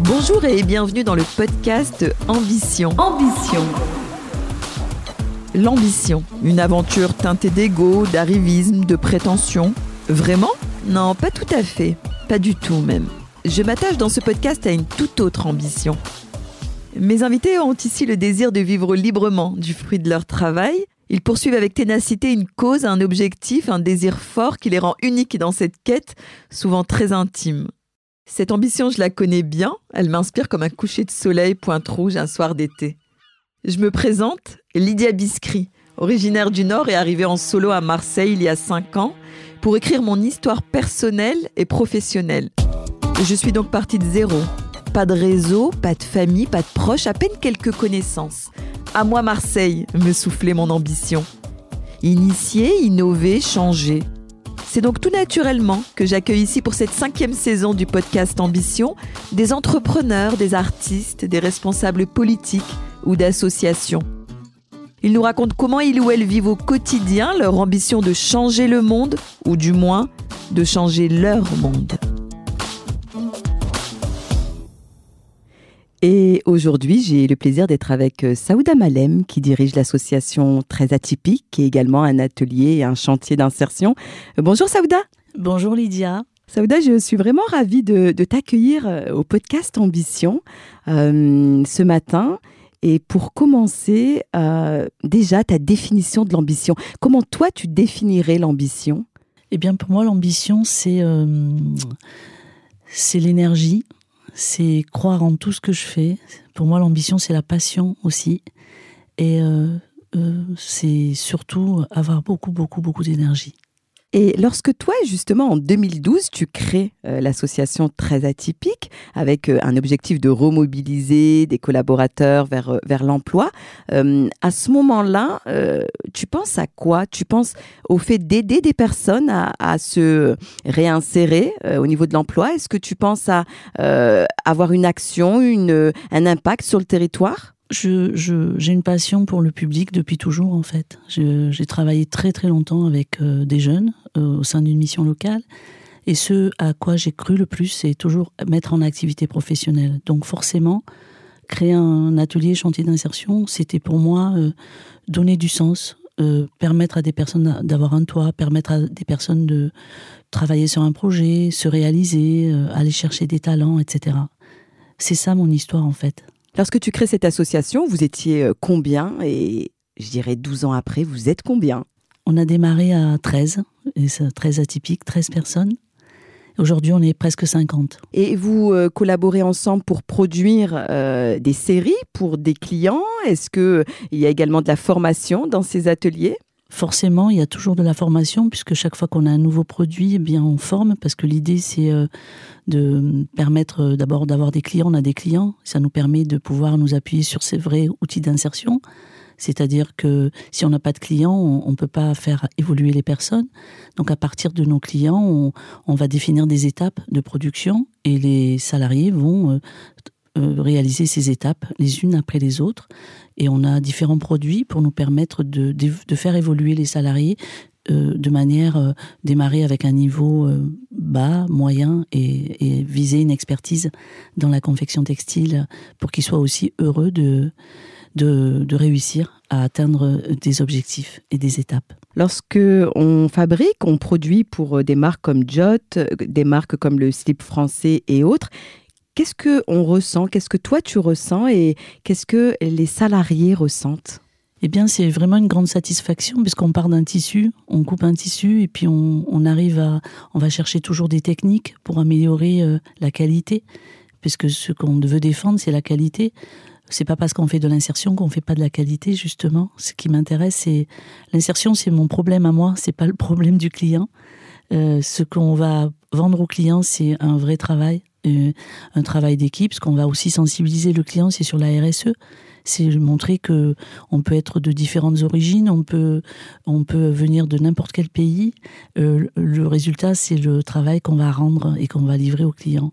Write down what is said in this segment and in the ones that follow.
Bonjour et bienvenue dans le podcast Ambition. Ambition. L'ambition, une aventure teintée d'ego, d'arrivisme, de prétention. Vraiment? Non, pas tout à fait. Pas du tout même. Je m'attache dans ce podcast à une toute autre ambition. Mes invités ont ici le désir de vivre librement du fruit de leur travail. Ils poursuivent avec ténacité une cause, un objectif, un désir fort qui les rend uniques dans cette quête, souvent très intime. Cette ambition, je la connais bien, elle m'inspire comme un coucher de soleil pointe rouge un soir d'été. Je me présente, Lydia Biscry, originaire du Nord et arrivée en solo à Marseille il y a 5 ans, pour écrire mon histoire personnelle et professionnelle. Je suis donc partie de zéro. Pas de réseau, pas de famille, pas de proches, à peine quelques connaissances. À moi Marseille, me soufflait mon ambition. Initier, innover, changer. C'est donc tout naturellement que j'accueille ici pour cette cinquième saison du podcast Ambition des entrepreneurs, des artistes, des responsables politiques ou d'associations. Ils nous racontent comment ils ou elles vivent au quotidien leur ambition de changer le monde, ou du moins de changer leur monde. Et aujourd'hui, j'ai le plaisir d'être avec euh, Saouda Malem, qui dirige l'association Très Atypique et également un atelier et un chantier d'insertion. Euh, bonjour Saouda. Bonjour Lydia. Saouda, je suis vraiment ravie de, t'accueillir euh, au podcast Ambition ce matin. Et pour commencer, déjà ta définition de l'ambition. Comment toi tu définirais l'ambition? Eh bien, pour moi, l'ambition, c'est c'est l'énergie, c'est croire en tout ce que je fais. Pour moi, l'ambition, c'est la passion aussi. Et euh, euh, c'est surtout avoir beaucoup, beaucoup, beaucoup d'énergie. Et lorsque toi, justement, en 2012, tu crées euh, l'association Très Atypique avec euh, un objectif de remobiliser des collaborateurs vers, euh, vers l'emploi, à ce moment-là, tu penses à quoi? Tu penses au fait d'aider des personnes à, à se réinsérer au niveau de l'emploi? Est-ce que tu penses à avoir une action, une, un impact sur le territoire? J'ai je, une passion pour le public depuis toujours en fait. J'ai travaillé très très longtemps avec euh, des jeunes euh, au sein d'une mission locale. Et ce à quoi j'ai cru le plus, c'est toujours mettre en activité professionnelle. Donc forcément, créer un atelier chantier d'insertion, c'était pour moi euh, donner du sens, permettre à des personnes d'avoir un toit, permettre à des personnes de travailler sur un projet, se réaliser, aller chercher des talents, etc. C'est ça mon histoire en fait. Lorsque tu crées cette association, vous étiez euh, combien Et je dirais 12 ans après, vous êtes combien? On a démarré à 13, et c'est très atypique, 13 personnes. Aujourd'hui, on est presque 50. Et vous euh, collaborez ensemble pour produire euh, des séries pour des clients? Est-ce qu'il y a également de la formation dans ces ateliers? Forcément, il y a toujours de la formation, puisque chaque fois qu'on a un nouveau produit, eh bien, on forme, parce que l'idée, c'est euh, de permettre euh, d'abord d'avoir des clients. On a des clients, ça nous permet de pouvoir nous appuyer sur ces vrais outils d'insertion. C'est-à-dire que si on n'a pas de clients, on ne peut pas faire évoluer les personnes. Donc à partir de nos clients, on, va définir des étapes de production et les salariés vont euh, réaliser ces étapes les unes après les autres. Et on a différents produits pour nous permettre de, de, faire évoluer les salariés euh, de manière euh, démarrer avec un niveau bas, moyen et, viser une expertise dans la confection textile pour qu'ils soient aussi heureux de, de, de, réussir à atteindre des objectifs et des étapes. Lorsque on fabrique, on produit pour des marques comme Jot, des marques comme le slip français et autres, Qu'est-ce que on ressent Qu'est-ce que toi tu ressens et qu'est-ce que les salariés ressentent? Eh bien, c'est vraiment une grande satisfaction puisqu'on part d'un tissu, on coupe un tissu et puis on, arrive à, on va chercher toujours des techniques pour améliorer euh, la qualité, puisque ce qu'on veut défendre, c'est la qualité. C'est pas parce qu'on fait de l'insertion qu'on fait pas de la qualité, justement. Ce qui m'intéresse, c'est l'insertion, c'est mon problème à moi, c'est pas le problème du client. Euh, ce qu'on va vendre au client, c'est un vrai travail, un travail d'équipe. Ce qu'on va aussi sensibiliser le client, c'est sur la RSE. C'est montrer que on peut être de différentes origines, on peut, on peut venir de n'importe quel pays. Euh, le résultat, c'est le travail qu'on va rendre et qu'on va livrer au client.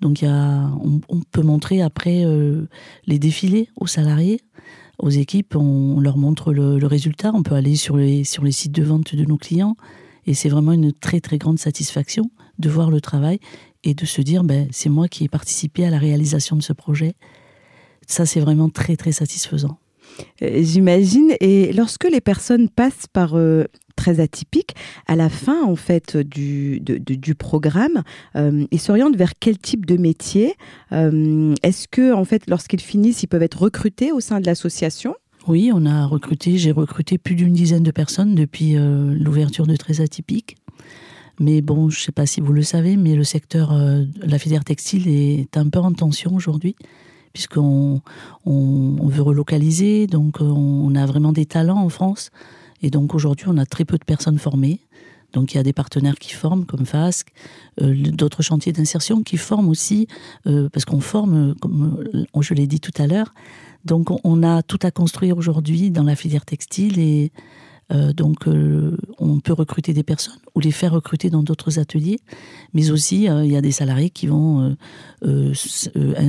Donc, y a, on, peut montrer après euh, les défilés aux salariés aux équipes, on, leur montre le, le, résultat. On peut aller sur les, sur les sites de vente de nos clients et c'est vraiment une très très grande satisfaction de voir le travail et de se dire, ben, c'est moi qui ai participé à la réalisation de ce projet. Ça, c'est vraiment très, très satisfaisant. Euh, j'imagine. Et lorsque les personnes passent par euh, très atypique, à la fin en fait du, du programme, euh, ils s'orientent vers quel type de métier Est-ce que en fait, lorsqu'ils finissent, ils peuvent être recrutés au sein de l'association? Oui, on a recruté. J'ai recruté plus d'une dizaine de personnes depuis l'ouverture de Très Atypique. Mais bon, je ne sais pas si vous le savez, mais le secteur, la filière textile est un peu en tension aujourd'hui puisqu'on on, veut relocaliser, donc euh, on a vraiment des talents en France. Et donc aujourd'hui, on a très peu de personnes formées. Donc il y a des partenaires qui forment, comme FASC, euh, d'autres chantiers d'insertion qui forment aussi, euh, parce qu'on forme, comme je l'ai dit tout à l'heure. Donc on a tout à construire aujourd'hui dans la filière textile et euh, donc, euh, on peut recruter des personnes ou les faire recruter dans d'autres ateliers, mais aussi euh, il y a des salariés qui vont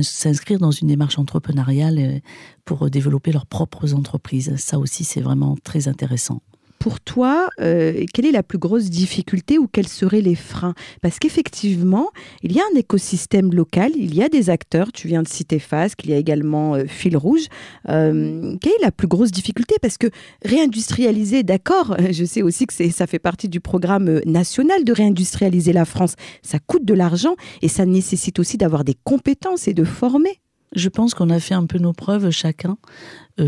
s'inscrire dans une démarche entrepreneuriale pour développer leurs propres entreprises. Ça aussi, c'est vraiment très intéressant pour toi, euh, quelle est la plus grosse difficulté ou quels seraient les freins? Parce qu'effectivement, il y a un écosystème local, il y a des acteurs, tu viens de citer FASC, il y a également euh, Fil Rouge. Euh, quelle est la plus grosse difficulté? Parce que réindustrialiser, d'accord, je sais aussi que ça fait partie du programme national de réindustrialiser la France. Ça coûte de l'argent et ça nécessite aussi d'avoir des compétences et de former. Je pense qu'on a fait un peu nos preuves chacun.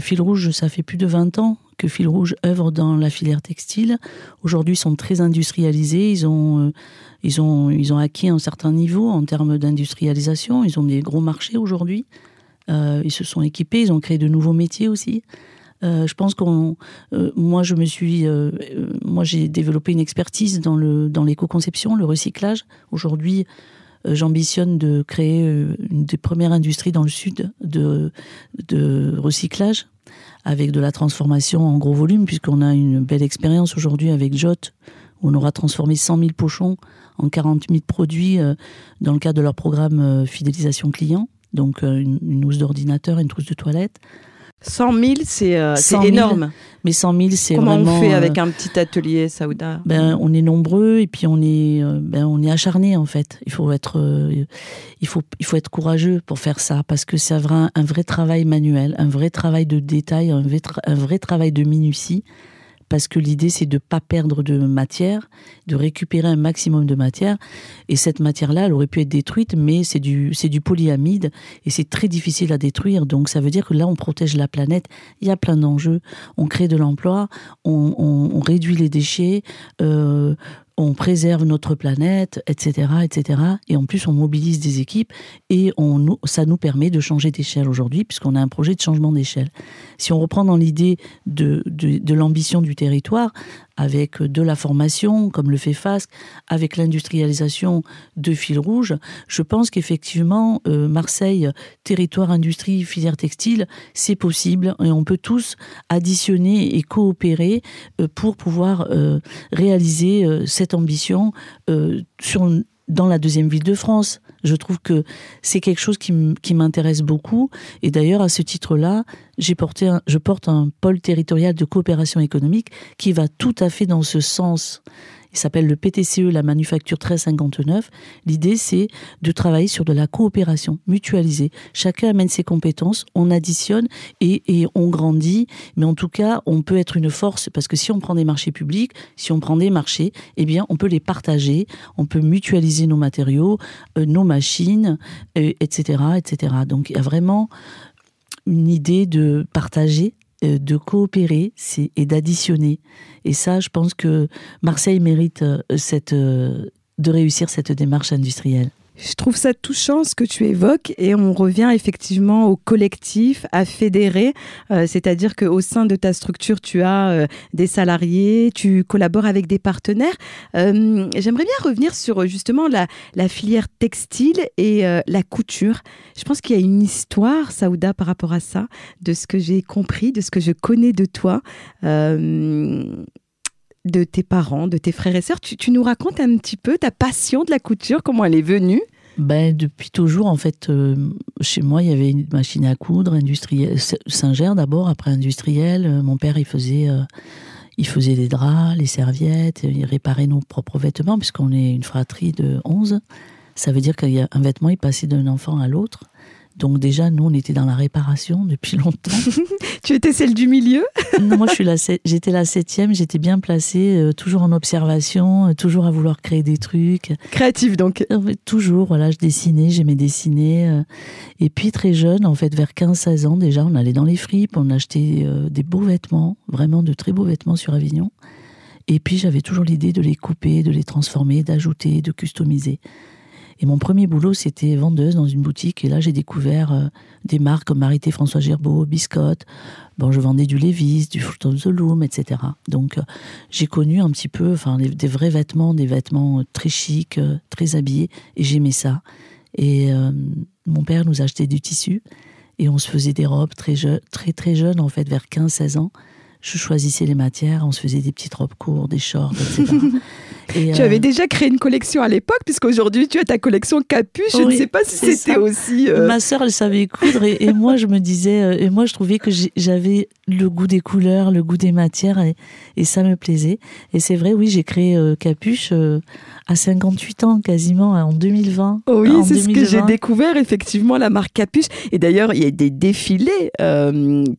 Fil Rouge, ça fait plus de 20 ans que Fil Rouge œuvre dans la filière textile. Aujourd'hui, ils sont très industrialisés. Ils ont, euh, ils, ont, ils ont acquis un certain niveau en termes d'industrialisation. Ils ont des gros marchés aujourd'hui. Euh, ils se sont équipés. Ils ont créé de nouveaux métiers aussi. Euh, je pense qu'on, moi, je me suis, moi, j'ai développé une expertise dans l'éco-conception, le recyclage. Aujourd'hui, j'ambitionne de créer une des premières industries dans le sud de de recyclage avec de la transformation en gros volume, puisqu'on a une belle expérience aujourd'hui avec Jot, où on aura transformé 100 000 pochons en 40 000 produits euh, dans le cadre de leur programme euh, fidélisation client. Donc euh, une, une housse d'ordinateur, une trousse de toilette. 100 000, c'est euh, énorme. Mais 100 000, c'est vraiment... Comment on fait avec un petit atelier, Saouda? ben, On est nombreux et puis on est, ben, on est acharné en fait. Il faut, être, il, faut, il faut être courageux pour faire ça parce que c'est un, un vrai travail manuel, un vrai travail de détail, un vrai, un vrai travail de minutie parce que l'idée c'est de pas perdre de matière, de récupérer un maximum de matière. Et cette matière-là, elle aurait pu être détruite, mais c'est du du polyamide et c'est très difficile à détruire. Donc ça veut dire que là on protège la planète. Il y a plein d'enjeux. On crée de l'emploi, on, on, réduit les déchets. Euh, on préserve notre planète, etc., etc. Et en plus, on mobilise des équipes et on, ça nous permet de changer d'échelle aujourd'hui, puisqu'on a un projet de changement d'échelle. Si on reprend dans l'idée de, de l'ambition du territoire, avec de la formation, comme le fait FASC, avec l'industrialisation de fil rouge, je pense qu'effectivement, euh, Marseille, territoire industrie, filière textile, c'est possible et on peut tous additionner et coopérer euh, pour pouvoir euh, réaliser cette ambition dans la deuxième ville de France. Je trouve que c'est quelque chose qui m'intéresse beaucoup. Et d'ailleurs, à ce titre-là, porté je porte un pôle territorial de coopération économique qui va tout à fait dans ce sens. Il s'appelle le PTCE, la manufacture 1359. L'idée, c'est de travailler sur de la coopération mutualisée. Chacun amène ses compétences, on additionne et, et, on grandit. Mais en tout cas, on peut être une force parce que si on prend des marchés publics, si on prend des marchés, eh bien, on peut les partager, on peut mutualiser nos matériaux, euh, nos machines, etc., euh, etc. Donc, il y a vraiment une idée de partager euh, de coopérer et d'additionner. Et ça, je pense que Marseille mérite euh, cette, euh, de réussir cette démarche industrielle. Je trouve ça touchant ce que tu évoques et on revient effectivement au collectif, à fédérer, euh, c'est-à-dire qu'au sein de ta structure, tu as euh, des salariés, tu collabores avec des partenaires. Euh, j'aimerais bien revenir sur justement la, la filière textile et la couture. Je pense qu'il y a une histoire, Saouda, par rapport à ça, de ce que j'ai compris, de ce que je connais de toi de tes parents, de tes frères et sœurs. Tu, nous racontes un petit peu ta passion de la couture, comment elle est venue? Ben, depuis toujours, en fait, euh, chez moi, il y avait une machine à coudre industrielle, Singer d'abord, après industrielle. Euh, mon père, il faisait, euh, il faisait les draps, les serviettes, il réparait nos propres vêtements, puisqu'on est une fratrie de 11. Ça veut dire qu'un vêtement, il passait d'un enfant à l'autre. Donc déjà, nous, on était dans la réparation depuis longtemps. tu étais celle du milieu? Non, Moi, la, j'étais la septième, j'étais bien placée, euh, toujours en observation, euh, toujours à vouloir créer des trucs. Créative, donc euh, Toujours, voilà, je dessinais, j'aimais dessiner. et puis, très jeune, en fait, vers 15-16 ans, déjà, on allait dans les fripes, on achetait des beaux vêtements, vraiment de très beaux vêtements sur Avignon. Et puis, j'avais toujours l'idée de les couper, de les transformer, d'ajouter, de customiser. Et mon premier boulot, c'était vendeuse dans une boutique. Et là, j'ai découvert euh, des marques comme Marité François Gerbeau, Biscotte. Bon, je vendais du Levi's, du Fruit of the Loom, etc. Donc, euh, j'ai connu un petit peu, enfin, des vrais vêtements, des vêtements euh, très chics, très habillés. Et j'aimais ça. Et mon père nous achetait du tissu. Et on se faisait des robes très, très, très jeunes, en fait, vers 15-16 ans je choisissais les matières, on se faisait des petites robes courtes, des shorts, etc. Et tu avais euh, déjà créé une collection à l'époque, puisqu'aujourd'hui tu as ta collection capuche. je ne sais pas si c'était aussi. Euh, Ma sœur, elle savait coudre, et, moi je me disais, euh, et moi je trouvais que j'avais le goût des couleurs, le goût des matières, et, et ça me plaisait. Et c'est vrai, oui, j'ai créé Capuche à 58 ans quasiment, en 2020. oui, c'est ce que j'ai découvert, effectivement, la marque Capuche. Et d'ailleurs, il y a des défilés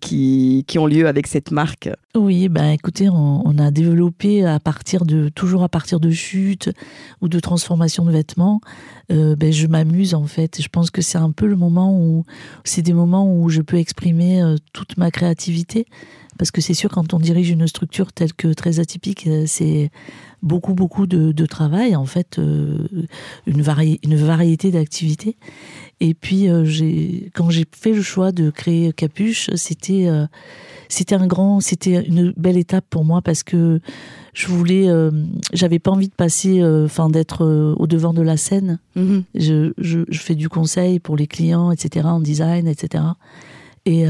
qui, qui ont lieu avec cette marque. Oui, ben écoutez, on, a développé à partir de toujours à partir de chutes ou de transformation de vêtements. Euh, ben, je m'amuse en fait. Je pense que c'est un peu le moment où c'est des moments où je peux exprimer euh, toute ma créativité. Parce que c'est sûr, quand on dirige une structure telle que très atypique, euh, c'est beaucoup, beaucoup de, travail, en fait, une, une variété d'activités. Et puis, quand j'ai fait le choix de créer Capuche, c'était c'était un grand, c'était une belle étape pour moi parce que je voulais, euh, j'avais pas envie de passer, euh, enfin d'être euh, au devant de la scène. Mhm. Je, je, je, fais du conseil pour les clients, etc., en design, etc. Et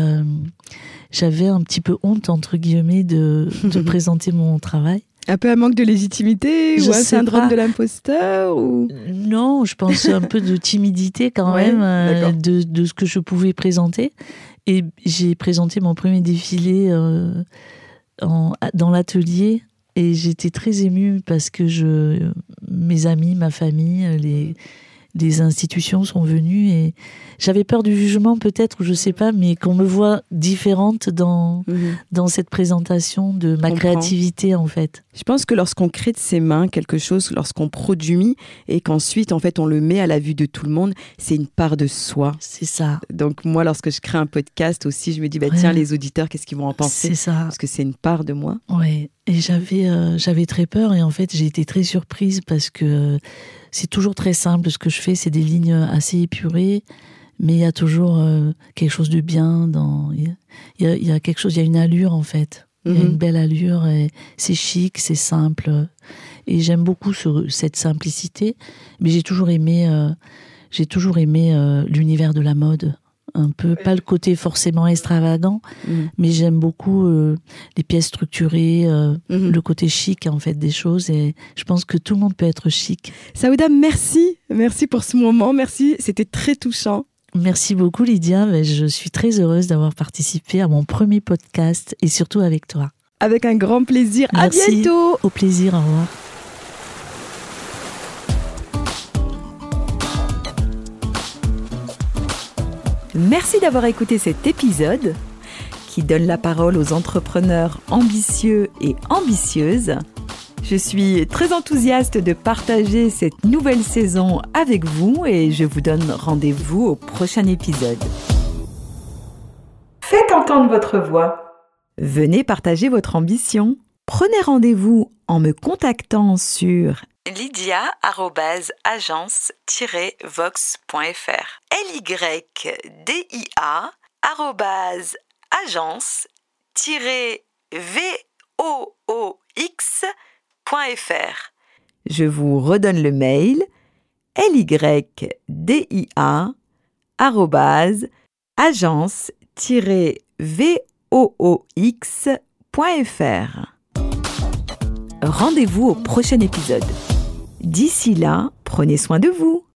j'avais un petit peu honte entre guillemets de, de présenter mon travail. Un peu un manque de légitimité ou un syndrome de l'imposteur ou... Non, je pense un peu de timidité quand même de, de, ce que je pouvais présenter. Et j'ai présenté mon premier défilé euh, dans l'atelier et j'étais très émue parce que je, mes amis, ma famille, les, des institutions sont venues et j'avais peur du jugement peut-être, je sais pas, mais qu'on me voit différente dans, mhm. dans cette présentation de ma créativité en fait. Je pense que lorsqu'on crée de ses mains quelque chose, lorsqu'on produit et qu'ensuite en fait on le met à la vue de tout le monde, c'est une part de soi. C'est ça. Donc moi lorsque je crée un podcast aussi, je me dis bah tiens les auditeurs qu'est-ce qu'ils vont en penser? C'est ça. Parce que c'est une part de moi. Ouais. Et j'avais euh, j'avais très peur et en fait j'ai été très surprise parce que c'est toujours très simple. Ce que je fais, c'est des lignes assez épurées, mais il y a toujours euh, quelque chose de bien dans. Il y, a, quelque chose, il y a une allure en fait. Il y a mhm. une belle allure et c'est chic, c'est simple. Et j'aime beaucoup cette simplicité. Mais j'ai toujours aimé, euh, j'ai toujours aimé euh, l'univers de la mode un peu, pas le côté forcément extravagant, mm. mais j'aime beaucoup euh, les pièces structurées, euh, mm-hmm. le côté chic en fait des choses et je pense que tout le monde peut être chic. Saouda, merci, merci pour ce moment, merci, c'était très touchant. Merci beaucoup Lydia, je suis très heureuse d'avoir participé à mon premier podcast et surtout avec toi. Avec un grand plaisir, à bientôt. Au plaisir, au revoir. Merci d'avoir écouté cet épisode qui donne la parole aux entrepreneurs ambitieux et ambitieuses. Je suis très enthousiaste de partager cette nouvelle saison avec vous et je vous donne rendez-vous au prochain épisode. Faites entendre votre voix. Venez partager votre ambition. Prenez rendez-vous en me contactant sur lydia-agence-vox.fr L-Y-D-I-A agence-vox.fr Je vous redonne le mail. L-Y-D-I-A agence-vox.fr Rendez-vous au prochain épisode. D'ici là, prenez soin de vous.